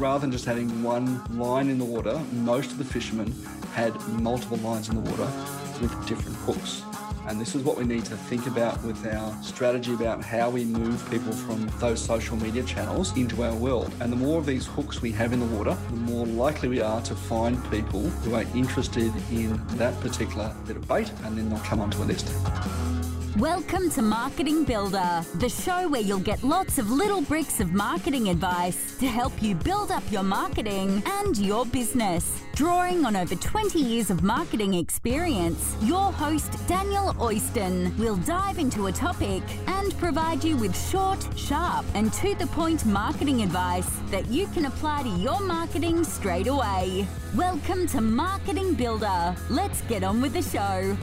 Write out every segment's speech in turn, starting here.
rather than just having one line in the water, most of the fishermen had multiple lines in the water with different hooks. And this is what we need to think about with our strategy about how we move people from those social media channels into our world. And the more of these hooks we have in the water, the more likely we are to find people who are interested in that particular bit of bait and then they'll come onto a list. Welcome to Marketing Builder, the show where you'll get lots of little bricks of marketing advice to help you build up your marketing and your business. Drawing on over 20 years of marketing experience, your host Daniel Oyston will dive into a topic and provide you with short, sharp, and to the point marketing advice that you can apply to your marketing straight away. Welcome to Marketing Builder. Let's get on with the show.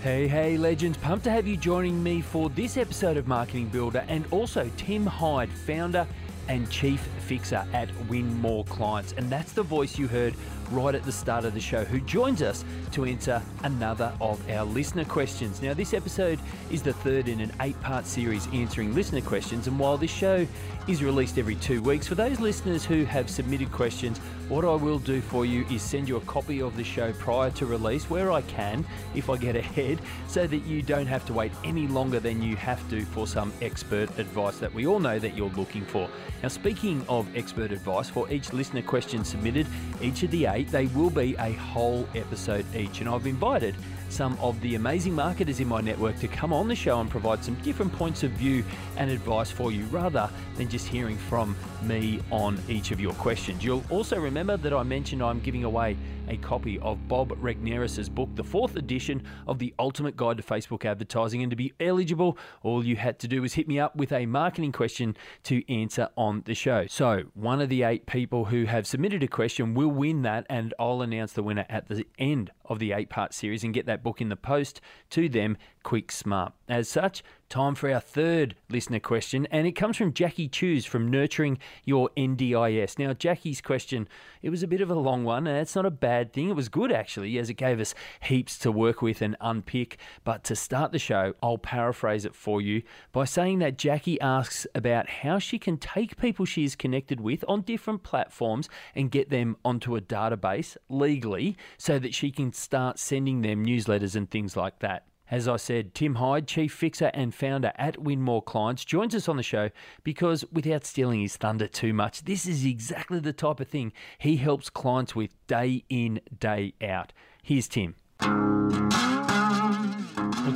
Hey, hey, legends. Pumped to have you joining me for this episode of Marketing Builder and also Tim Hyde, founder and chief fixer at Win More Clients. And that's the voice you heard right at the start of the show, who joins us to answer another of our listener questions. Now, this episode is the third in an eight part series answering listener questions. And while this show is released every two weeks, for those listeners who have submitted questions, what I will do for you is send you a copy of the show prior to release where I can, if I get ahead, so that you don't have to wait any longer than you have to for some expert advice that we all know that you're looking for. Now, speaking of expert advice, for each listener question submitted, each of the eight, they will be a whole episode each. And I've invited some of the amazing marketers in my network to come on the show and provide some different points of view and advice for you rather than just hearing from me on each of your questions. You'll also remember that I mentioned I'm giving away a copy of Bob Regnerus' book, the fourth edition of The Ultimate Guide to Facebook Advertising. And to be eligible, all you had to do was hit me up with a marketing question to answer on the show. So, one of the eight people who have submitted a question will win that, and I'll announce the winner at the end of the eight part series and get that book in the post to them quick smart. As such, time for our third listener question, and it comes from Jackie Chews from Nurturing Your NDIS. Now, Jackie's question, it was a bit of a long one, and it's not a bad thing. It was good actually, as it gave us heaps to work with and unpick. But to start the show, I'll paraphrase it for you by saying that Jackie asks about how she can take people she is connected with on different platforms and get them onto a database legally so that she can start sending them newsletters and things like that. As I said, Tim Hyde, Chief Fixer and founder at Win More Clients, joins us on the show because without stealing his thunder too much, this is exactly the type of thing he helps clients with day in, day out. Here's Tim. Well,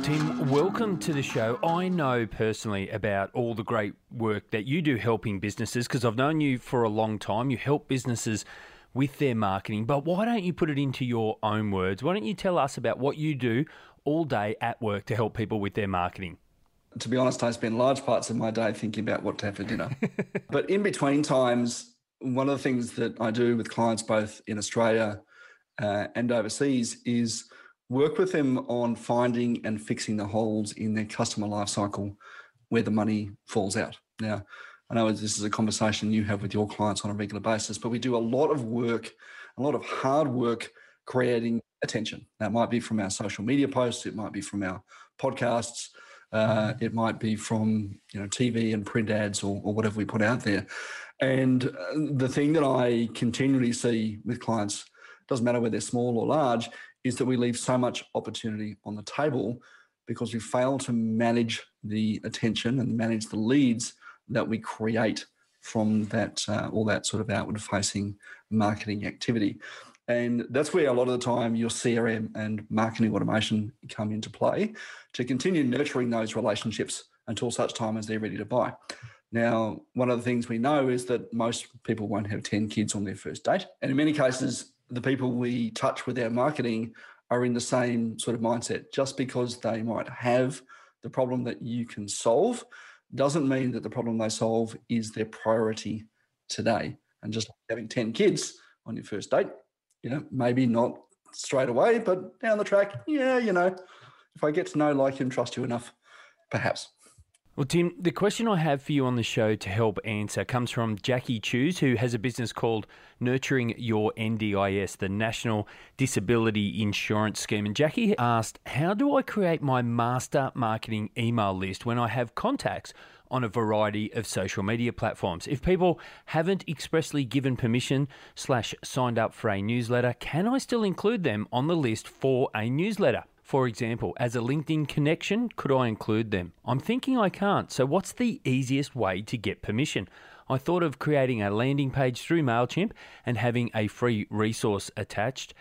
Tim, welcome to the show. I know personally about all the great work that you do helping businesses because I've known you for a long time. You help businesses with their marketing, but why don't you put it into your own words? Why don't you tell us about what you do all day at work to help people with their marketing? To be honest, I spend large parts of my day thinking about what to have for dinner. but in between times, one of the things that I do with clients both in Australia uh, and overseas is work with them on finding and fixing the holes in their customer lifecycle where the money falls out. Now, I know this is a conversation you have with your clients on a regular basis, but we do a lot of work, a lot of hard work creating attention. That might be from our social media posts, it might be from our podcasts, uh, it might be from you know TV and print ads or, or whatever we put out there. And uh, the thing that I continually see with clients, doesn't matter whether they're small or large, is that we leave so much opportunity on the table because we fail to manage the attention and manage the leads that we create from that uh, all that sort of outward facing marketing activity. And that's where a lot of the time your CRM and marketing automation come into play to continue nurturing those relationships until such time as they're ready to buy. Now, one of the things we know is that most people won't have 10 kids on their first date. And in many cases, the people we touch with our marketing are in the same sort of mindset. Just because they might have the problem that you can solve doesn't mean that the problem they solve is their priority today. And just having 10 kids on your first date you know, maybe not straight away, but down the track, yeah, you know, if I get to know, like, and trust you enough, perhaps. Well, Tim, the question I have for you on the show to help answer comes from Jackie Chews, who has a business called Nurturing Your NDIS, the National Disability Insurance Scheme. And Jackie asked, How do I create my master marketing email list when I have contacts on a variety of social media platforms? If people haven't expressly given permission slash signed up for a newsletter, can I still include them on the list for a newsletter? For example, as a LinkedIn connection, could I include them? I'm thinking I can't, so what's the easiest way to get permission? I thought of creating a landing page through MailChimp and having a free resource attached.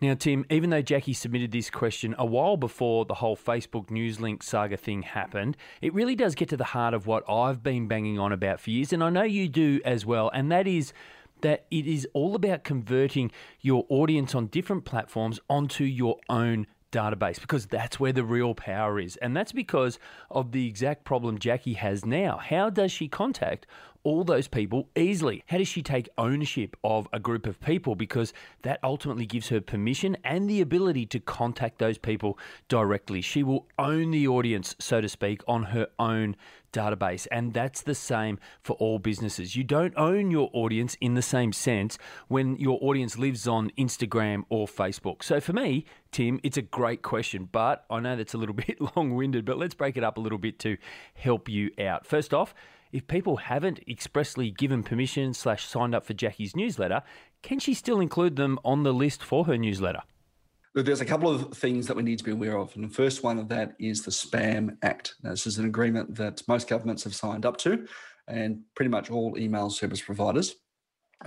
Now, Tim, even though Jackie submitted this question a while before the whole Facebook news link saga thing happened, it really does get to the heart of what I've been banging on about for years, and I know you do as well, and that is that it is all about converting your audience on different platforms onto your own database because that's where the real power is. And that's because of the exact problem Jackie has now. How does she contact all those people easily? How does she take ownership of a group of people? Because that ultimately gives her permission and the ability to contact those people directly. She will own the audience, so to speak, on her own database. And that's the same for all businesses. You don't own your audience in the same sense when your audience lives on Instagram or Facebook. So for me, Tim, it's a great question, but I know that's a little bit long winded, but let's break it up a little bit to help you out. First off, if people haven't expressly given permission slash signed up for Jackie's newsletter, can she still include them on the list for her newsletter? there's a couple of things that we need to be aware of. And the first one of that is the Spam Act. Now, this is an agreement that most governments have signed up to, and pretty much all email service providers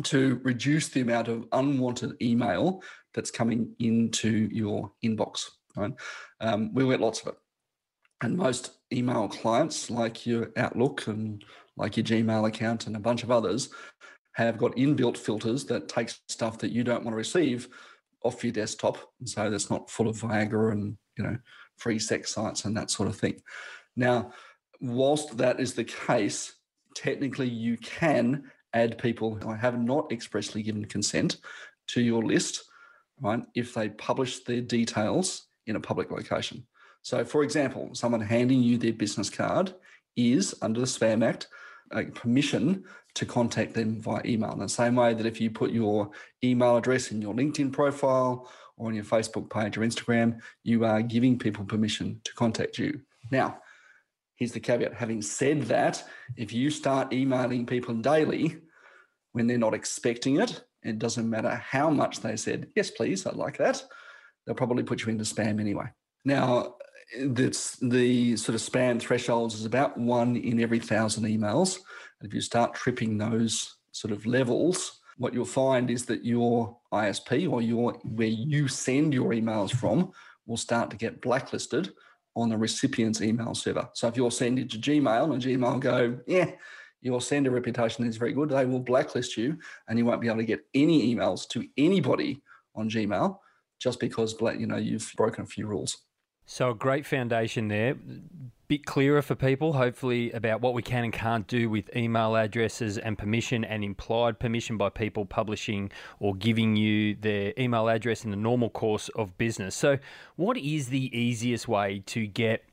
to reduce the amount of unwanted email that's coming into your inbox. Right? Um, we get lots of it. And most email clients, like your Outlook and like your Gmail account and a bunch of others, have got inbuilt filters that take stuff that you don't want to receive off your desktop, And so that's not full of Viagra and you know free sex sites and that sort of thing. Now, whilst that is the case, technically you can add people who have not expressly given consent to your list, right? If they publish their details in a public location. So, for example, someone handing you their business card is under the Spam Act a permission to contact them via email. In the same way that if you put your email address in your LinkedIn profile or on your Facebook page or Instagram, you are giving people permission to contact you. Now, here's the caveat having said that, if you start emailing people daily when they're not expecting it, it doesn't matter how much they said, yes, please, I'd like that, they'll probably put you into spam anyway. Now, that's the sort of spam thresholds is about one in every thousand emails. And if you start tripping those sort of levels, what you'll find is that your ISP or your where you send your emails from will start to get blacklisted on the recipient's email server. So if you're sending to Gmail and Gmail go, yeah, your sender reputation is very good, they will blacklist you and you won't be able to get any emails to anybody on Gmail just because you know you've broken a few rules. So a great foundation there. Bit clearer for people, hopefully, about what we can and can't do with email addresses and permission and implied permission by people publishing or giving you their email address in the normal course of business. So, what is the easiest way to get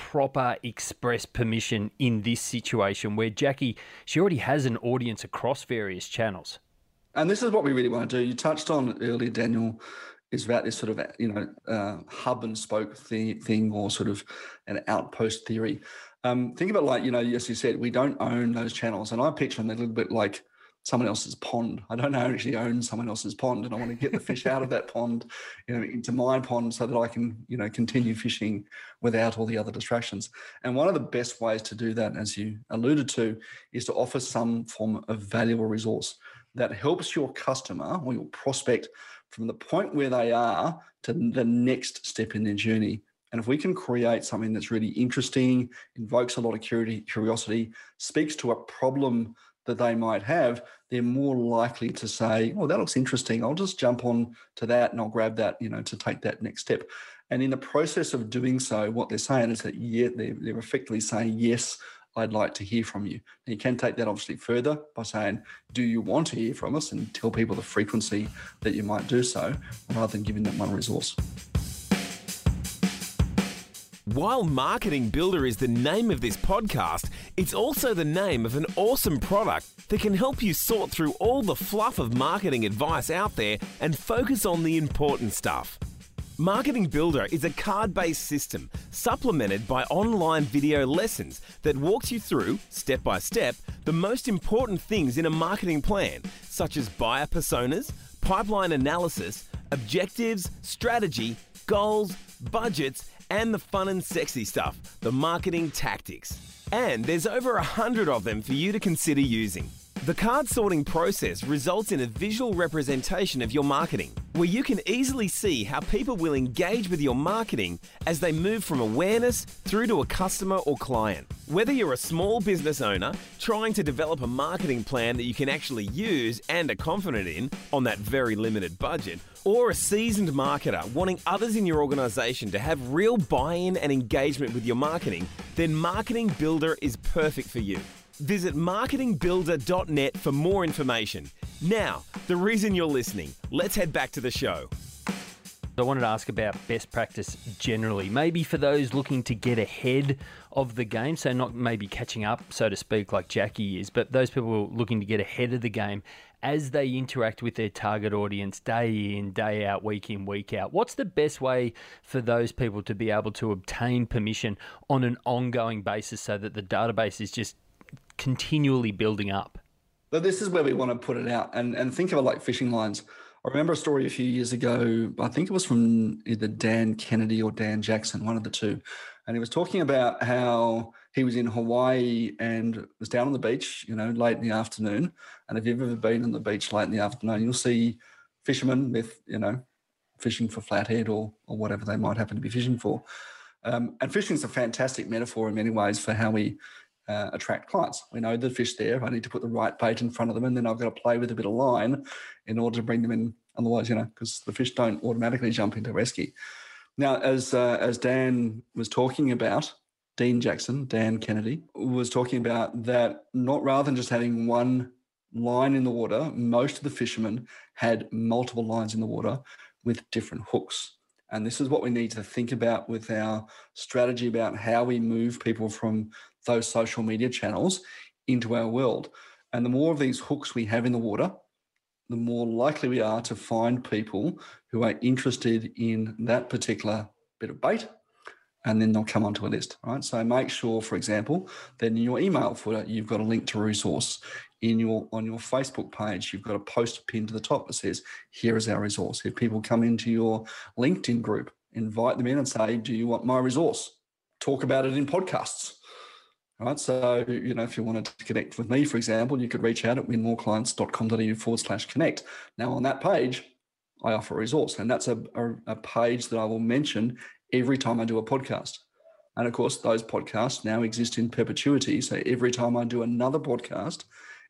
proper express permission in this situation where Jackie, she already has an audience across various channels? And this is what we really want to do. You touched on it earlier, Daniel, is about this sort of you know uh, hub and spoke thing, thing or sort of an outpost theory. Um, think about like you know, as you said, we don't own those channels, and I picture them a little bit like someone else's pond. I don't actually own someone else's pond, and I want to get the fish out of that pond, you know, into my pond so that I can you know continue fishing without all the other distractions. And one of the best ways to do that, as you alluded to, is to offer some form of valuable resource that helps your customer or your prospect from the point where they are to the next step in their journey. And if we can create something that's really interesting, invokes a lot of curiosity, speaks to a problem that they might have, they're more likely to say, "Oh, that looks interesting. I'll just jump on to that and I'll grab that, you know, to take that next step." And in the process of doing so, what they're saying is that yeah, they're, they're effectively saying, "Yes, I'd like to hear from you. And you can take that obviously further by saying, Do you want to hear from us? And tell people the frequency that you might do so rather than giving them one resource. While Marketing Builder is the name of this podcast, it's also the name of an awesome product that can help you sort through all the fluff of marketing advice out there and focus on the important stuff. Marketing Builder is a card based system supplemented by online video lessons that walks you through, step by step, the most important things in a marketing plan, such as buyer personas, pipeline analysis, objectives, strategy, goals, budgets, and the fun and sexy stuff, the marketing tactics. And there's over a hundred of them for you to consider using. The card sorting process results in a visual representation of your marketing, where you can easily see how people will engage with your marketing as they move from awareness through to a customer or client. Whether you're a small business owner trying to develop a marketing plan that you can actually use and are confident in on that very limited budget, or a seasoned marketer wanting others in your organization to have real buy in and engagement with your marketing, then Marketing Builder is perfect for you. Visit marketingbuilder.net for more information. Now, the reason you're listening, let's head back to the show. I wanted to ask about best practice generally, maybe for those looking to get ahead of the game, so not maybe catching up, so to speak, like Jackie is, but those people looking to get ahead of the game as they interact with their target audience day in, day out, week in, week out. What's the best way for those people to be able to obtain permission on an ongoing basis so that the database is just continually building up? This is where we want to put it out and, and think of it like fishing lines. I remember a story a few years ago, I think it was from either Dan Kennedy or Dan Jackson, one of the two. And he was talking about how he was in Hawaii and was down on the beach, you know, late in the afternoon. And if you've ever been on the beach late in the afternoon, you'll see fishermen with, you know, fishing for flathead or or whatever they might happen to be fishing for. Um, and fishing is a fantastic metaphor in many ways for how we uh, attract clients. We know the fish there. I need to put the right bait in front of them, and then I've got to play with a bit of line in order to bring them in. Otherwise, you know, because the fish don't automatically jump into rescue. Now, as uh, as Dan was talking about, Dean Jackson, Dan Kennedy, was talking about that not rather than just having one line in the water, most of the fishermen had multiple lines in the water with different hooks. And this is what we need to think about with our strategy about how we move people from those social media channels into our world. And the more of these hooks we have in the water, the more likely we are to find people who are interested in that particular bit of bait and then they'll come onto a list, right? So make sure, for example, that in your email footer, you've got a link to a resource. In your on your Facebook page, you've got a post pinned to the top that says, here is our resource. If people come into your LinkedIn group, invite them in and say, Do you want my resource? Talk about it in podcasts. Right. So, you know, if you wanted to connect with me, for example, you could reach out at winmoreclients.com.au forward slash connect. Now, on that page, I offer a resource, and that's a, a, a page that I will mention every time I do a podcast. And of course, those podcasts now exist in perpetuity. So every time I do another podcast,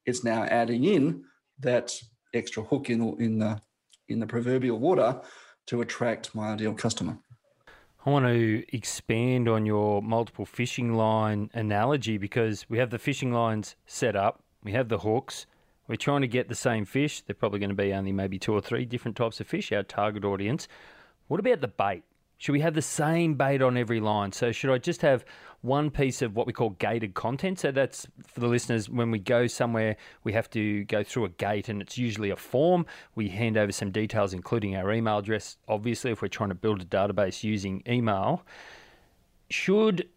it's now adding in that extra hook in, in the in the proverbial water to attract my ideal customer. I want to expand on your multiple fishing line analogy because we have the fishing lines set up, we have the hooks, we're trying to get the same fish. They're probably going to be only maybe two or three different types of fish, our target audience. What about the bait? Should we have the same bait on every line? So, should I just have one piece of what we call gated content? So, that's for the listeners when we go somewhere, we have to go through a gate and it's usually a form. We hand over some details, including our email address, obviously, if we're trying to build a database using email. Should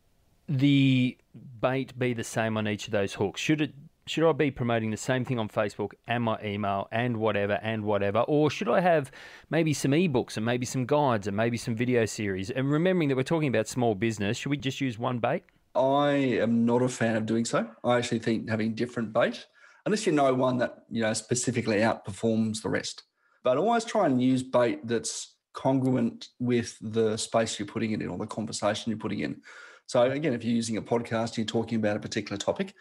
the bait be the same on each of those hooks? Should it should I be promoting the same thing on Facebook and my email and whatever and whatever? Or should I have maybe some ebooks and maybe some guides and maybe some video series? And remembering that we're talking about small business, should we just use one bait? I am not a fan of doing so. I actually think having different bait, unless you know one that you know specifically outperforms the rest. But always try and use bait that's congruent with the space you're putting it in or the conversation you're putting in. So again, if you're using a podcast, you're talking about a particular topic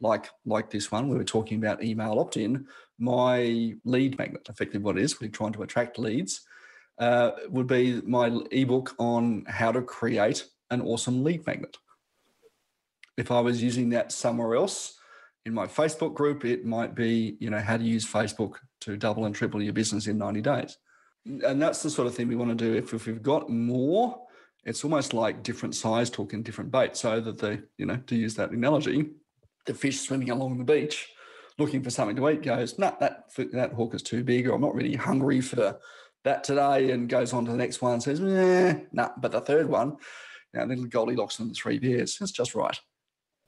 like like this one, we were talking about email opt-in. My lead magnet, effectively what it is, we're trying to attract leads, uh, would be my ebook on how to create an awesome lead magnet. If I was using that somewhere else in my Facebook group, it might be, you know, how to use Facebook to double and triple your business in 90 days. And that's the sort of thing we want to do. If, if we've got more it's almost like different size and different bait. So that the, you know, to use that analogy, the fish swimming along the beach looking for something to eat goes, nah, that that hook is too big, or I'm not really hungry for that today, and goes on to the next one says, nah, nah. But the third one, know, little Goldilocks and the three bears, it's just right.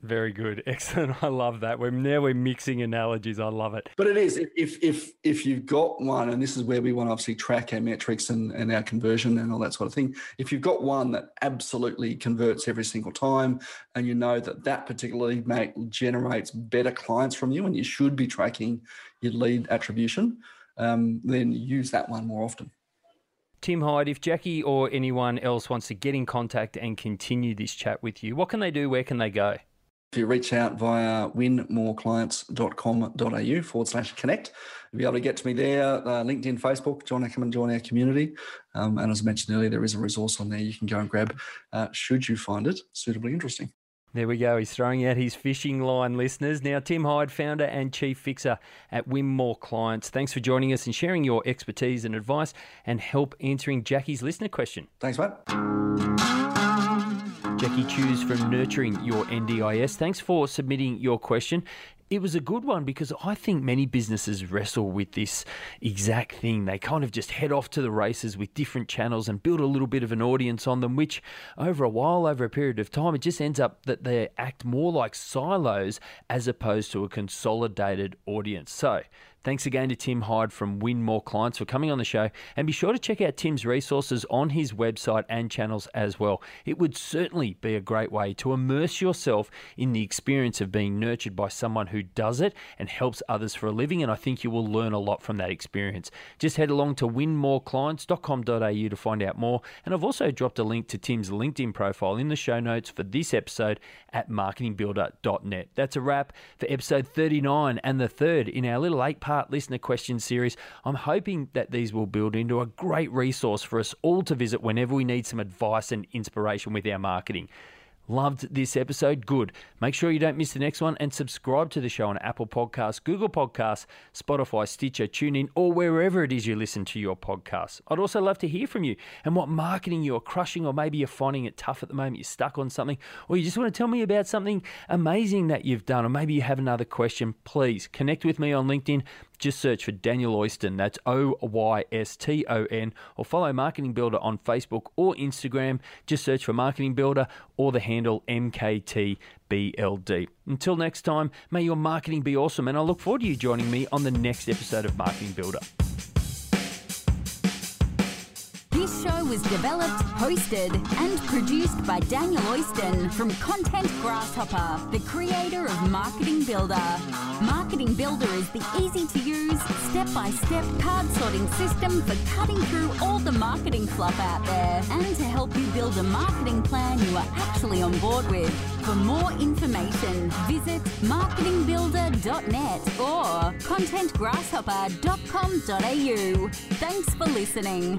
Very good, excellent. I love that. We're now we're mixing analogies. I love it. But it is if if if you've got one, and this is where we want to obviously track our metrics and, and our conversion and all that sort of thing. If you've got one that absolutely converts every single time, and you know that that particularly make generates better clients from you, and you should be tracking your lead attribution, um, then use that one more often. Tim Hyde, if Jackie or anyone else wants to get in contact and continue this chat with you, what can they do? Where can they go? If you reach out via winmoreclients.com.au forward slash connect, you'll be able to get to me there, uh, LinkedIn, Facebook, join our, come and join our community. Um, and as I mentioned earlier, there is a resource on there you can go and grab uh, should you find it suitably interesting. There we go. He's throwing out his fishing line, listeners. Now, Tim Hyde, founder and chief fixer at Win More Clients. Thanks for joining us and sharing your expertise and advice and help answering Jackie's listener question. Thanks, mate. Jackie Chews from Nurturing Your NDIS. Thanks for submitting your question. It was a good one because I think many businesses wrestle with this exact thing. They kind of just head off to the races with different channels and build a little bit of an audience on them, which over a while, over a period of time, it just ends up that they act more like silos as opposed to a consolidated audience. So, Thanks again to Tim Hyde from Win More Clients for coming on the show. And be sure to check out Tim's resources on his website and channels as well. It would certainly be a great way to immerse yourself in the experience of being nurtured by someone who does it and helps others for a living. And I think you will learn a lot from that experience. Just head along to winmoreclients.com.au to find out more. And I've also dropped a link to Tim's LinkedIn profile in the show notes for this episode at marketingbuilder.net. That's a wrap for episode 39 and the third in our little eight part part listener question series. I'm hoping that these will build into a great resource for us all to visit whenever we need some advice and inspiration with our marketing. Loved this episode? Good. Make sure you don't miss the next one and subscribe to the show on Apple Podcasts, Google Podcasts, Spotify, Stitcher, TuneIn, or wherever it is you listen to your podcasts. I'd also love to hear from you and what marketing you're crushing, or maybe you're finding it tough at the moment, you're stuck on something, or you just want to tell me about something amazing that you've done, or maybe you have another question. Please connect with me on LinkedIn just search for Daniel Oyston, that's O Y S T O N, or follow Marketing Builder on Facebook or Instagram. Just search for Marketing Builder or the handle MKTBLD. Until next time, may your marketing be awesome, and I look forward to you joining me on the next episode of Marketing Builder. Show was developed, hosted, and produced by Daniel Oyston from Content Grasshopper, the creator of Marketing Builder. Marketing Builder is the easy to use, step by step card sorting system for cutting through all the marketing fluff out there and to help you build a marketing plan you are actually on board with. For more information, visit marketingbuilder.net or contentgrasshopper.com.au. Thanks for listening.